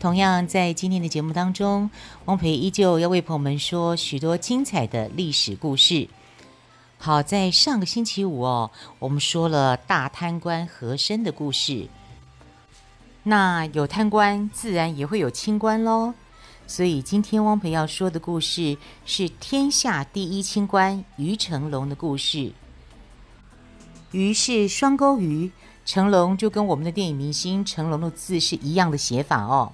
同样在今天的节目当中，汪培依旧要为朋友们说许多精彩的历史故事。好，在上个星期五哦，我们说了大贪官和珅的故事。那有贪官，自然也会有清官喽。所以今天汪培要说的故事是天下第一清官于成龙的故事。于是双钩鱼成龙，就跟我们的电影明星成龙的字是一样的写法哦。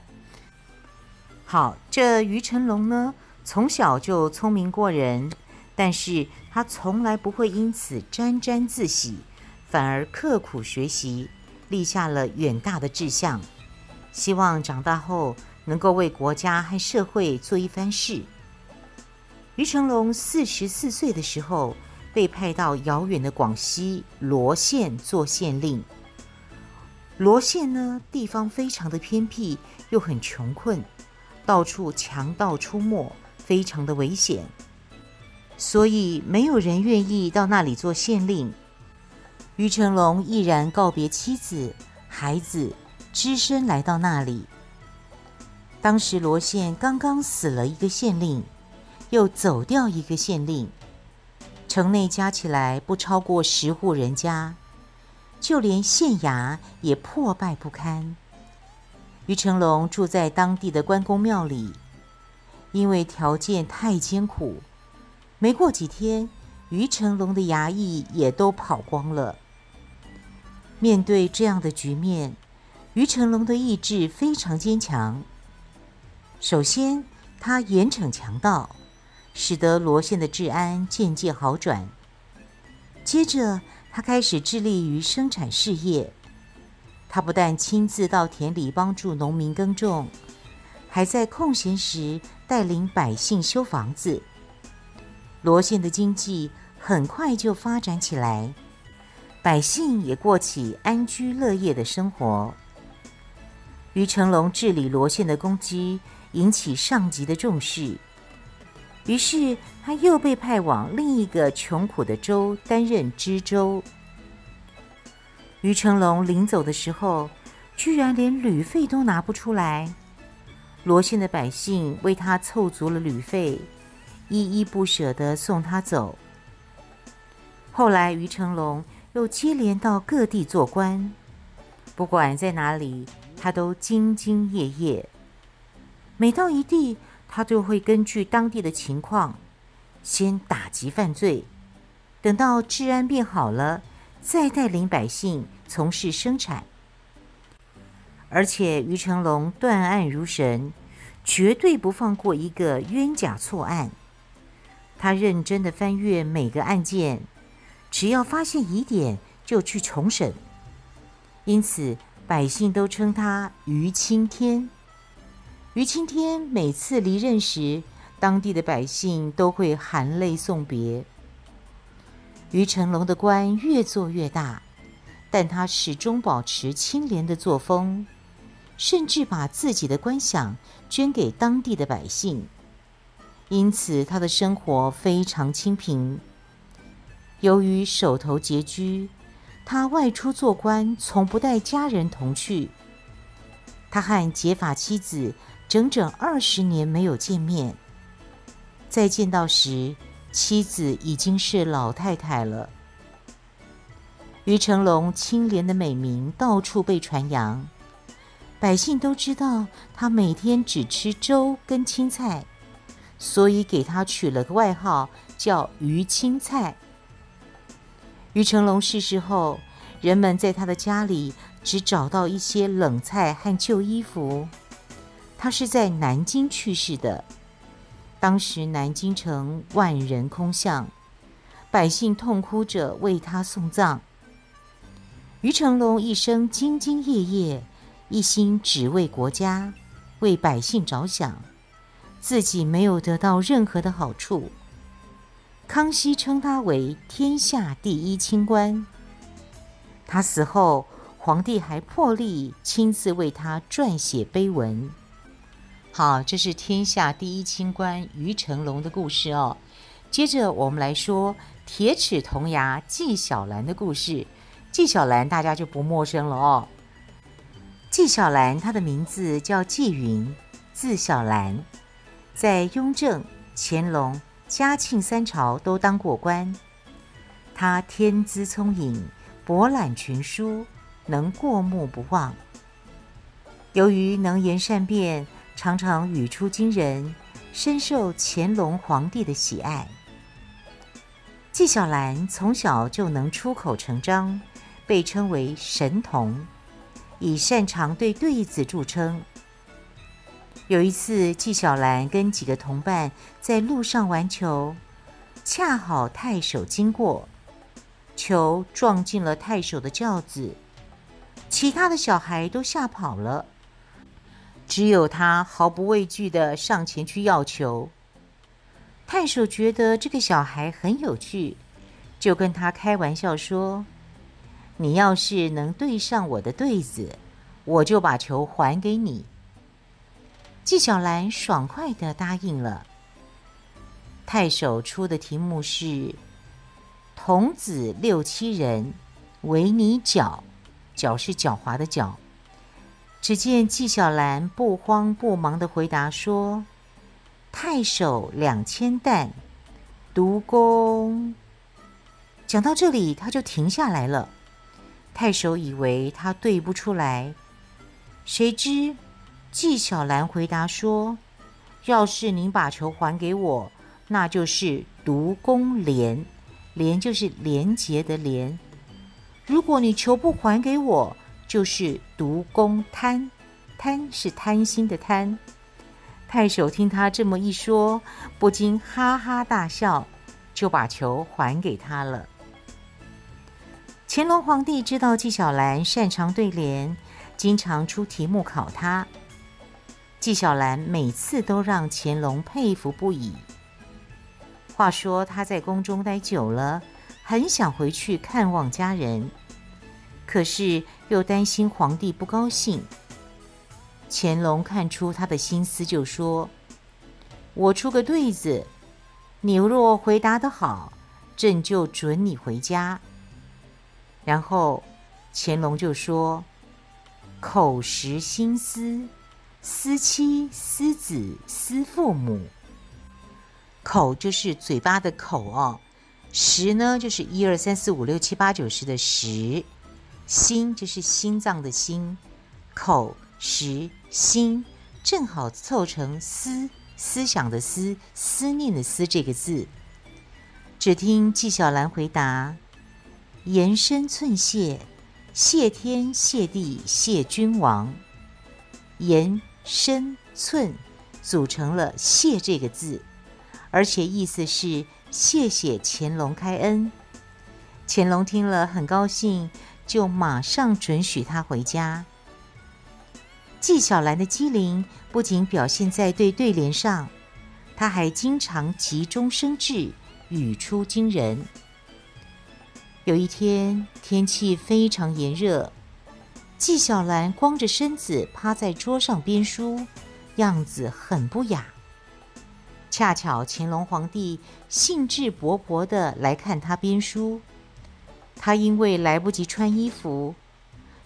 好，这于成龙呢，从小就聪明过人，但是他从来不会因此沾沾自喜，反而刻苦学习，立下了远大的志向。希望长大后能够为国家和社会做一番事。于成龙四十四岁的时候，被派到遥远的广西罗县做县令。罗县呢，地方非常的偏僻，又很穷困，到处强盗出没，非常的危险，所以没有人愿意到那里做县令。于成龙毅然告别妻子、孩子。只身来到那里。当时罗县刚刚死了一个县令，又走掉一个县令，城内加起来不超过十户人家，就连县衙也破败不堪。于成龙住在当地的关公庙里，因为条件太艰苦，没过几天，于成龙的衙役也都跑光了。面对这样的局面，于成龙的意志非常坚强。首先，他严惩强盗，使得罗县的治安渐渐好转。接着，他开始致力于生产事业。他不但亲自到田里帮助农民耕种，还在空闲时带领百姓修房子。罗县的经济很快就发展起来，百姓也过起安居乐业的生活。于成龙治理罗县的功绩引起上级的重视，于是他又被派往另一个穷苦的州担任知州。于成龙临走的时候，居然连旅费都拿不出来。罗县的百姓为他凑足了旅费，依依不舍地送他走。后来，于成龙又接连到各地做官，不管在哪里。他都兢兢业业，每到一地，他就会根据当地的情况，先打击犯罪，等到治安变好了，再带领百姓从事生产。而且于成龙断案如神，绝对不放过一个冤假错案。他认真的翻阅每个案件，只要发现疑点，就去重审。因此，百姓都称他于青天。于青天每次离任时，当地的百姓都会含泪送别。于成龙的官越做越大，但他始终保持清廉的作风，甚至把自己的官饷捐给当地的百姓，因此他的生活非常清贫。由于手头拮据。他外出做官，从不带家人同去。他和结发妻子整整二十年没有见面。再见到时，妻子已经是老太太了。于成龙清廉的美名到处被传扬，百姓都知道他每天只吃粥跟青菜，所以给他取了个外号，叫“于青菜”。于成龙逝世后，人们在他的家里只找到一些冷菜和旧衣服。他是在南京去世的，当时南京城万人空巷，百姓痛哭着为他送葬。于成龙一生兢兢业业，一心只为国家、为百姓着想，自己没有得到任何的好处。康熙称他为天下第一清官。他死后，皇帝还破例亲自为他撰写碑文。好，这是天下第一清官于成龙的故事哦。接着我们来说铁齿铜牙纪晓岚的故事。纪晓岚大家就不陌生了哦。纪晓岚他的名字叫纪云，字晓岚，在雍正、乾隆、嘉庆三朝都当过官。他天资聪颖，博览群书，能过目不忘。由于能言善辩。常常语出惊人，深受乾隆皇帝的喜爱。纪晓岚从小就能出口成章，被称为神童，以擅长对对子著称。有一次，纪晓岚跟几个同伴在路上玩球，恰好太守经过，球撞进了太守的轿子，其他的小孩都吓跑了。只有他毫不畏惧地上前去要球。太守觉得这个小孩很有趣，就跟他开玩笑说：“你要是能对上我的对子，我就把球还给你。”纪晓岚爽快地答应了。太守出的题目是：“童子六七人，唯你狡。”狡是狡猾的狡。只见纪晓岚不慌不忙地回答说：“太守两千担，独攻。”讲到这里，他就停下来了。太守以为他对不出来，谁知纪晓岚回答说：“要是您把球还给我，那就是独攻廉，廉就是廉洁的廉。如果你球不还给我，”就是独公贪，贪是贪心的贪。太守听他这么一说，不禁哈哈大笑，就把球还给他了。乾隆皇帝知道纪晓岚擅长对联，经常出题目考他。纪晓岚每次都让乾隆佩服不已。话说他在宫中待久了，很想回去看望家人。可是又担心皇帝不高兴。乾隆看出他的心思，就说：“我出个对子，你若回答得好，朕就准你回家。”然后乾隆就说：“口实心思，思妻思子思父母。口就是嘴巴的口哦，实呢就是一二三四五六七八九十的十。”心就是心脏的心，口实心正好凑成思思想的思思念的思这个字。只听纪晓岚回答：“言深寸谢，谢天谢地谢君王。”言深寸组成了“谢”这个字，而且意思是谢谢乾隆开恩。乾隆听了很高兴。就马上准许他回家。纪晓岚的机灵不仅表现在对对联上，他还经常急中生智，语出惊人。有一天天气非常炎热，纪晓岚光着身子趴在桌上编书，样子很不雅。恰巧乾隆皇帝兴致勃勃地来看他编书。他因为来不及穿衣服，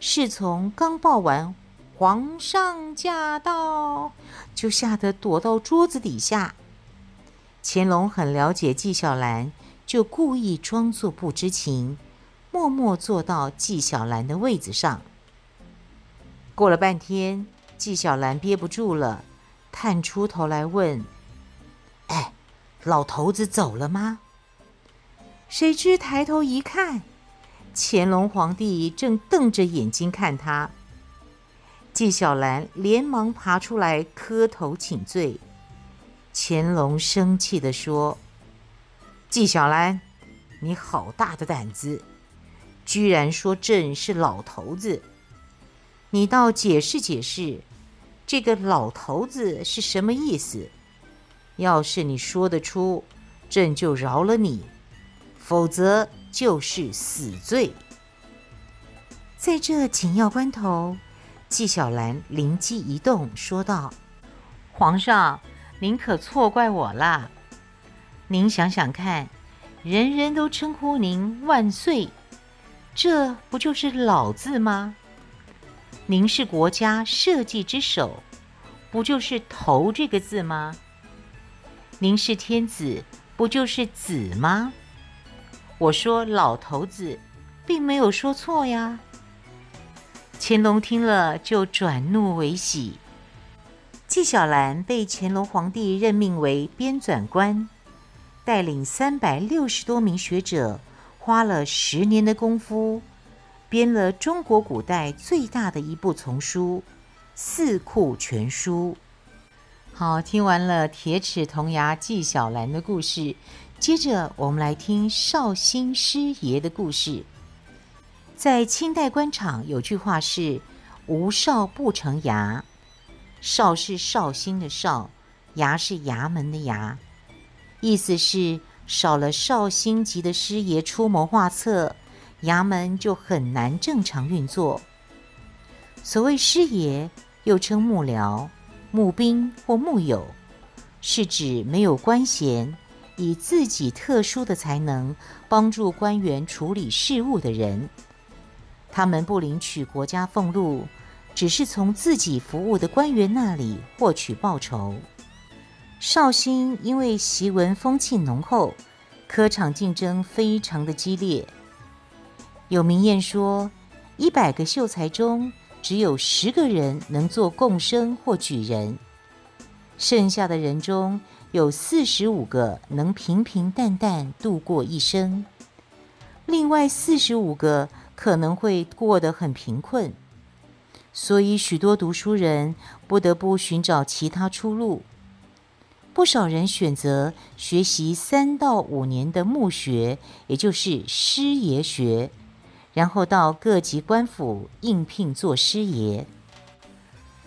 侍从刚报完“皇上驾到”，就吓得躲到桌子底下。乾隆很了解纪晓岚，就故意装作不知情，默默坐到纪晓岚的位子上。过了半天，纪晓岚憋不住了，探出头来问：“哎，老头子走了吗？”谁知抬头一看。乾隆皇帝正瞪着眼睛看他，纪晓岚连忙爬出来磕头请罪。乾隆生气地说：“纪晓岚，你好大的胆子，居然说朕是老头子！你倒解释解释，这个老头子是什么意思？”要是你说得出，朕就饶了你；否则就是死罪。在这紧要关头，纪晓岚灵机一动，说道：“皇上，您可错怪我了。您想想看，人人都称呼您万岁，这不就是老字吗？您是国家社稷之首，不就是头这个字吗？”您是天子，不就是子吗？我说老头子，并没有说错呀。乾隆听了，就转怒为喜。纪晓岚被乾隆皇帝任命为编纂官，带领三百六十多名学者，花了十年的功夫，编了中国古代最大的一部丛书《四库全书》。好，听完了铁齿铜牙纪晓岚的故事，接着我们来听绍兴师爷的故事。在清代官场有句话是“无绍不成衙”，绍是绍兴的绍，衙是衙门的衙，意思是少了绍兴级的师爷出谋划策，衙门就很难正常运作。所谓师爷，又称幕僚。幕兵或幕友，是指没有官衔，以自己特殊的才能帮助官员处理事务的人。他们不领取国家俸禄，只是从自己服务的官员那里获取报酬。绍兴因为习文风气浓厚，科场竞争非常的激烈。有名谚说：一百个秀才中，只有十个人能做贡生或举人，剩下的人中有四十五个能平平淡淡度过一生，另外四十五个可能会过得很贫困，所以许多读书人不得不寻找其他出路。不少人选择学习三到五年的幕学，也就是师爷学。然后到各级官府应聘做师爷。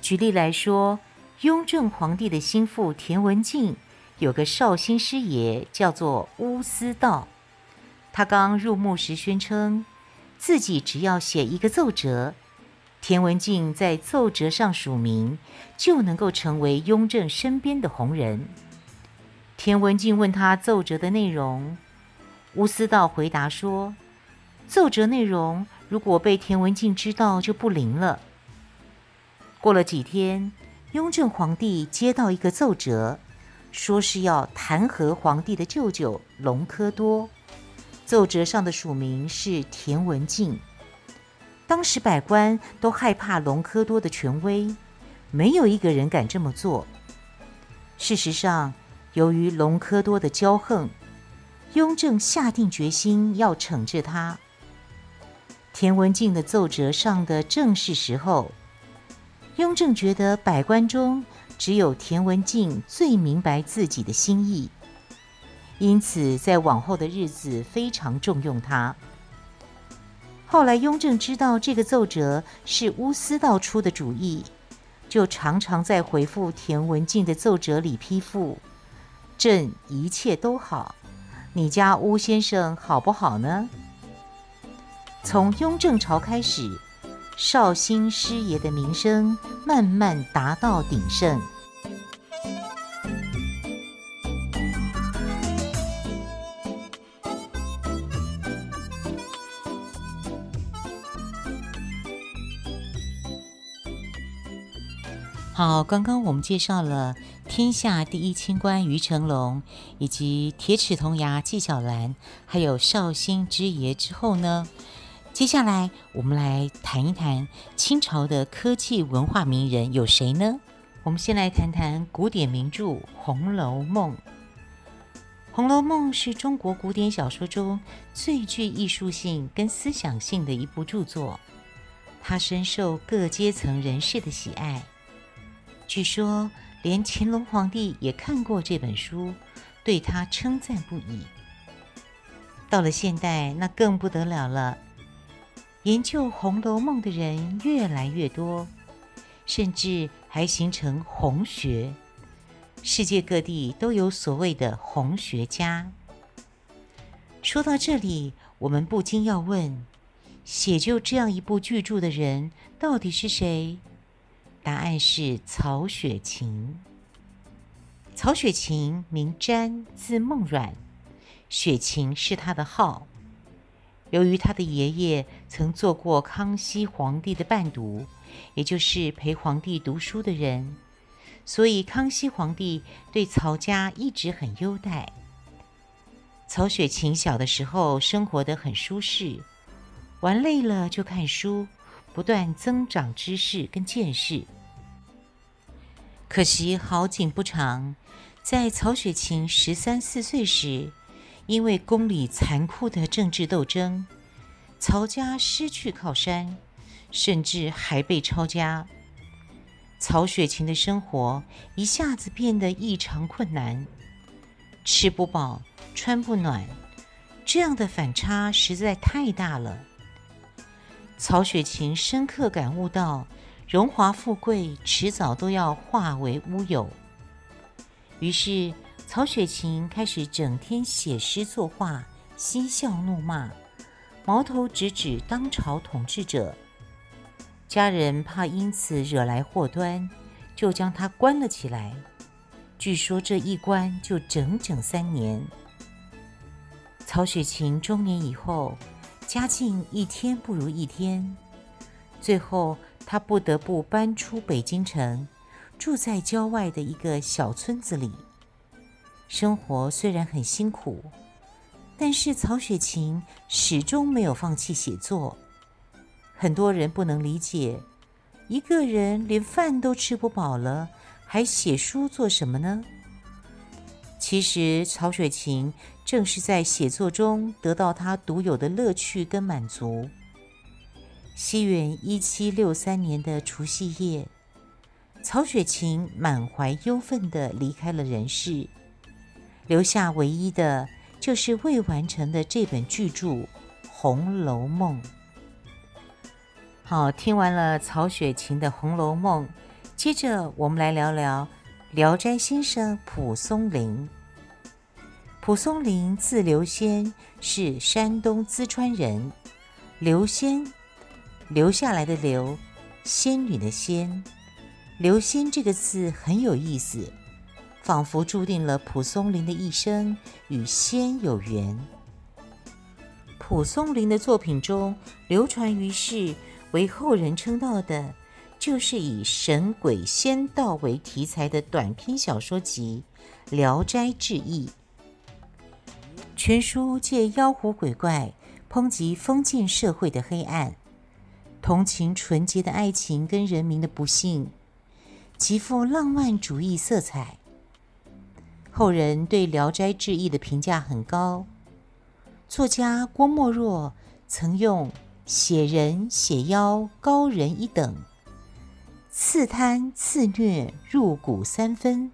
举例来说，雍正皇帝的心腹田文镜有个绍兴师爷，叫做乌思道。他刚入幕时宣称，自己只要写一个奏折，田文镜在奏折上署名，就能够成为雍正身边的红人。田文镜问他奏折的内容，乌思道回答说。奏折内容如果被田文镜知道，就不灵了。过了几天，雍正皇帝接到一个奏折，说是要弹劾皇帝的舅舅隆科多。奏折上的署名是田文镜。当时百官都害怕隆科多的权威，没有一个人敢这么做。事实上，由于隆科多的骄横，雍正下定决心要惩治他。田文镜的奏折上的正是时候，雍正觉得百官中只有田文镜最明白自己的心意，因此在往后的日子非常重用他。后来雍正知道这个奏折是乌思道出的主意，就常常在回复田文镜的奏折里批复：“朕一切都好，你家乌先生好不好呢？”从雍正朝开始，绍兴师爷的名声慢慢达到鼎盛。好，刚刚我们介绍了天下第一清官于成龙，以及铁齿铜牙纪晓岚，还有绍兴师爷之后呢，接下来，我们来谈一谈清朝的科技文化名人有谁呢？我们先来谈谈古典名著《红楼梦》。《红楼梦》是中国古典小说中最具艺术性跟思想性的一部著作，它深受各阶层人士的喜爱。据说，连乾隆皇帝也看过这本书，对他称赞不已。到了现代，那更不得了了。研究《红楼梦》的人越来越多，甚至还形成红学。世界各地都有所谓的红学家。说到这里，我们不禁要问：写就这样一部巨著的人到底是谁？答案是曹雪芹。曹雪芹名瞻，字梦阮，雪芹是他的号。由于他的爷爷曾做过康熙皇帝的伴读，也就是陪皇帝读书的人，所以康熙皇帝对曹家一直很优待。曹雪芹小的时候生活得很舒适，玩累了就看书，不断增长知识跟见识。可惜好景不长，在曹雪芹十三四岁时，因为宫里残酷的政治斗争，曹家失去靠山，甚至还被抄家。曹雪芹的生活一下子变得异常困难，吃不饱。穿不暖，这样的反差实在太大了。曹雪芹深刻感悟到，荣华富贵迟早都要化为乌有。于是，曹雪芹开始整天写诗作画，嬉笑怒骂，矛头直指当朝统治者。家人怕因此惹来祸端，就将他关了起来。据说这一关就整整三年。曹雪芹中年以后，家境一天不如一天，最后他不得不搬出北京城，住在郊外的一个小村子里。生活虽然很辛苦，但是曹雪芹始终没有放弃写作。很多人不能理解，一个人连饭都吃不饱了，还写书做什么呢？其实曹雪芹。正是在写作中得到他独有的乐趣跟满足。西元一七六三年的除夕夜，曹雪芹满怀忧愤地离开了人世，留下唯一的就是未完成的这本巨著《红楼梦》。好，听完了曹雪芹的《红楼梦》，接着我们来聊聊《聊斋》先生蒲松龄。蒲松龄字留仙，是山东淄川人。留仙，留下来的留，仙女的仙。留仙这个字很有意思，仿佛注定了蒲松龄的一生与仙有缘。蒲松龄的作品中流传于世、为后人称道的，就是以神鬼仙道为题材的短篇小说集《聊斋志异》。全书借妖狐鬼怪抨击封建社会的黑暗，同情纯洁的爱情跟人民的不幸，极富浪漫主义色彩。后人对《聊斋志异》的评价很高。作家郭沫若曾用“写人写妖高人一等，刺贪刺虐入骨三分”。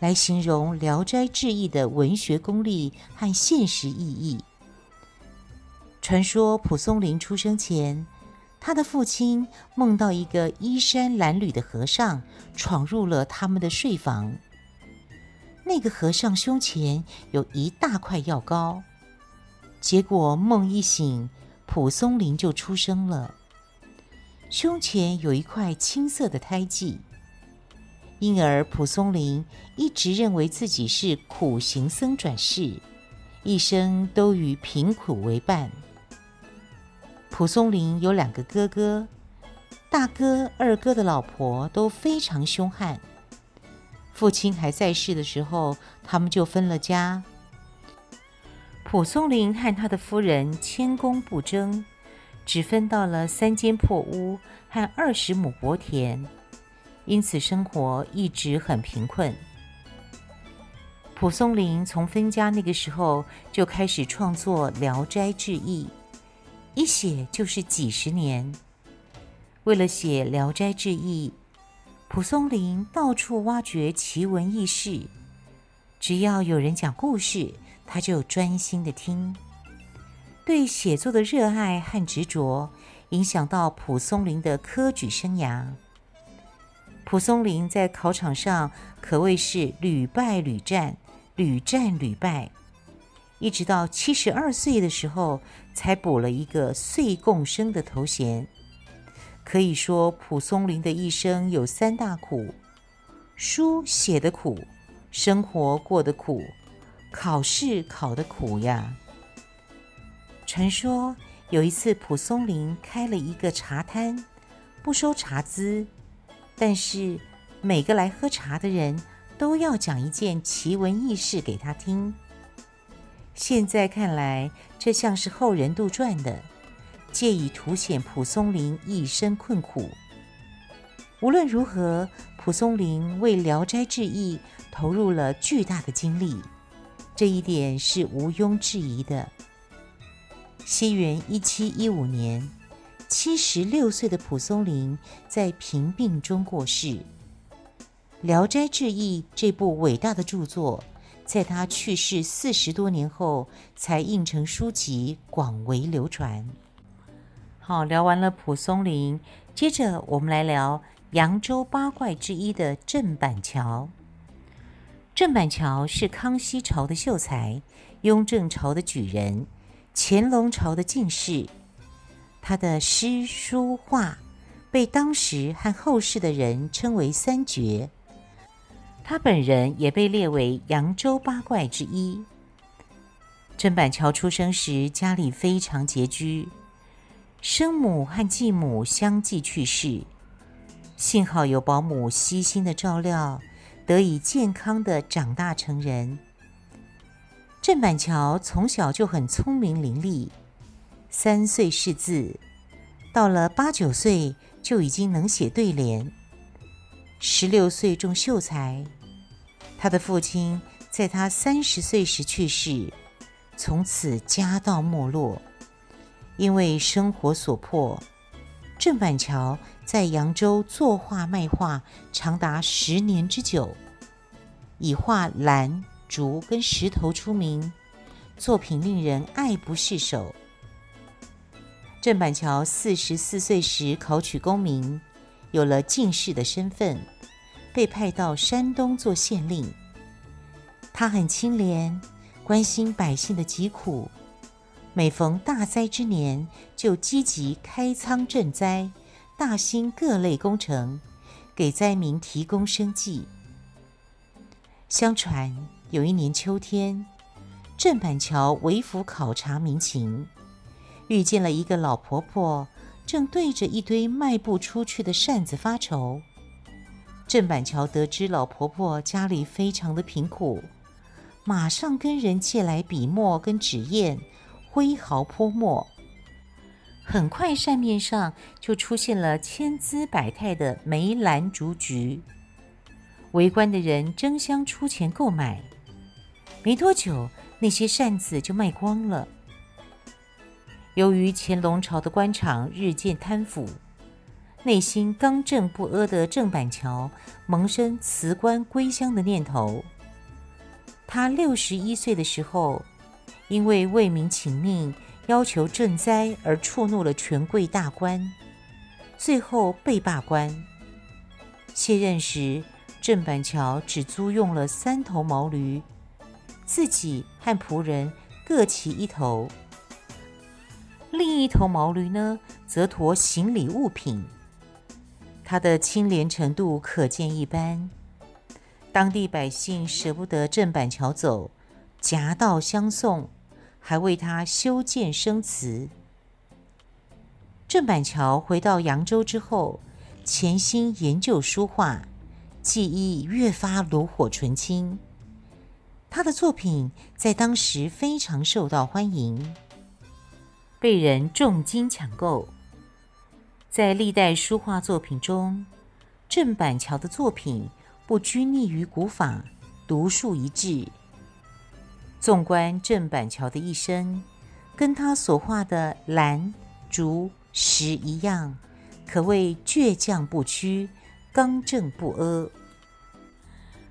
来形容《聊斋志异》的文学功力和现实意义。传说蒲松龄出生前，他的父亲梦到一个衣衫褴褛的和尚闯入了他们的睡房。那个和尚胸前有一大块药膏。结果梦一醒，蒲松龄就出生了，胸前有一块青色的胎记。因而，蒲松龄一直认为自己是苦行僧转世，一生都与贫苦为伴。蒲松龄有两个哥哥，大哥、二哥的老婆都非常凶悍。父亲还在世的时候，他们就分了家。蒲松龄和他的夫人谦恭不争，只分到了三间破屋和二十亩薄田。因此，生活一直很贫困。蒲松龄从分家那个时候就开始创作《聊斋志异》，一写就是几十年。为了写《聊斋志异》，蒲松龄到处挖掘奇闻异事，只要有人讲故事，他就专心地听。对写作的热爱和执着，影响到蒲松龄的科举生涯。蒲松龄在考场上可谓是屡败屡战，屡战屡败，一直到七十二岁的时候才补了一个岁贡生的头衔。可以说，蒲松龄的一生有三大苦：书写的苦，生活过的苦，考试考的苦呀。传说有一次，蒲松龄开了一个茶摊，不收茶资。但是每个来喝茶的人都要讲一件奇闻异事给他听。现在看来，这像是后人杜撰的，借以凸显蒲松龄一生困苦。无论如何，蒲松龄为《聊斋志异》投入了巨大的精力，这一点是毋庸置疑的。西元一七一五年。七十六岁的蒲松龄在贫病中过世，《聊斋志异》这部伟大的著作，在他去世四十多年后才印成书籍，广为流传。好，聊完了蒲松龄，接着我们来聊扬州八怪之一的郑板桥。郑板桥是康熙朝的秀才，雍正朝的举人，乾隆朝的进士。他的诗书画被当时和后世的人称为三绝，他本人也被列为扬州八怪之一。郑板桥出生时家里非常拮据，生母和继母相继去世，幸好有保姆悉心的照料，得以健康的长大成人。郑板桥从小就很聪明伶俐。三岁识字，到了八九岁就已经能写对联。十六岁中秀才，他的父亲在他三十岁时去世，从此家道没落。因为生活所迫，郑板桥在扬州作画卖画长达十年之久，以画兰、竹跟石头出名，作品令人爱不释手。郑板桥四十四岁时考取功名，有了进士的身份，被派到山东做县令。他很清廉，关心百姓的疾苦，每逢大灾之年，就积极开仓赈灾，大兴各类工程，给灾民提供生计。相传有一年秋天，郑板桥为府考察民情。遇见了一个老婆婆，正对着一堆卖不出去的扇子发愁。郑板桥得知老婆婆家里非常的贫苦，马上跟人借来笔墨跟纸砚，挥毫泼墨。很快扇面上就出现了千姿百态的梅兰竹菊，围观的人争相出钱购买。没多久，那些扇子就卖光了。由于乾隆朝的官场日渐贪腐，内心刚正不阿的郑板桥萌生辞官归乡的念头。他六十一岁的时候，因为为民请命、要求赈灾而触怒了权贵大官，最后被罢官。卸任时，郑板桥只租用了三头毛驴，自己和仆人各骑一头。另一头毛驴呢，则驮行李物品。他的清廉程度可见一斑。当地百姓舍不得郑板桥走，夹道相送，还为他修建生祠。郑板桥回到扬州之后，潜心研究书画，技艺越发炉火纯青。他的作品在当时非常受到欢迎。被人重金抢购。在历代书画作品中，郑板桥的作品不拘泥于古法，独树一帜。纵观郑板桥的一生，跟他所画的兰、竹、石一样，可谓倔强不屈，刚正不阿。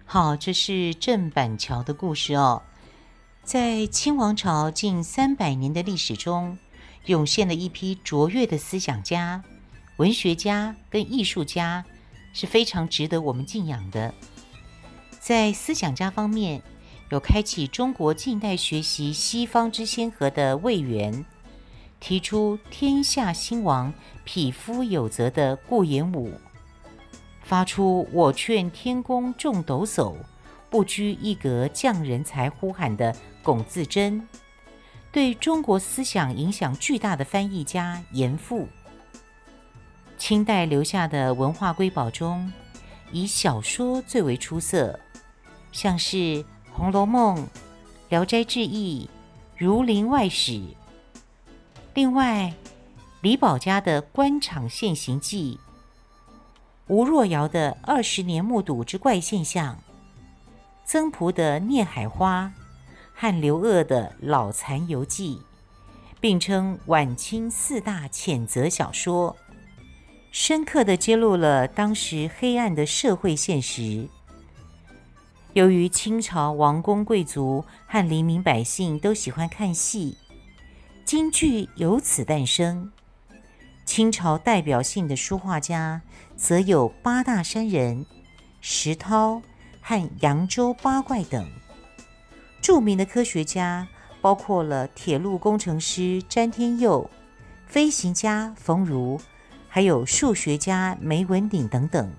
好，这是郑板桥的故事哦。在清王朝近三百年的历史中，涌现了一批卓越的思想家、文学家跟艺术家，是非常值得我们敬仰的。在思想家方面，有开启中国近代学习西方之先河的魏源，提出“天下兴亡，匹夫有责”的顾炎武，发出“我劝天公重抖擞，不拘一格降人才”呼喊的龚自珍。对中国思想影响巨大的翻译家严复，清代留下的文化瑰宝中，以小说最为出色，像是《红楼梦》《聊斋志异》《儒林外史》。另外，李宝家的《官场现形记》，吴若瑶的《二十年目睹之怪现象》，曾朴的《孽海花》。和刘鶚的《老残游记》并称晚清四大谴责小说，深刻地揭露了当时黑暗的社会现实。由于清朝王公贵族和黎民百姓都喜欢看戏，京剧由此诞生。清朝代表性的书画家则有八大山人、石涛和扬州八怪等。著名的科学家包括了铁路工程师詹天佑、飞行家冯如，还有数学家梅文鼎等等。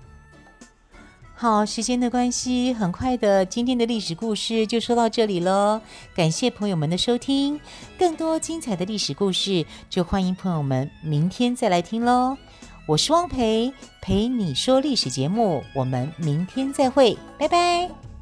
好，时间的关系，很快的，今天的历史故事就说到这里喽。感谢朋友们的收听，更多精彩的历史故事，就欢迎朋友们明天再来听喽。我是汪培，陪你说历史节目，我们明天再会，拜拜。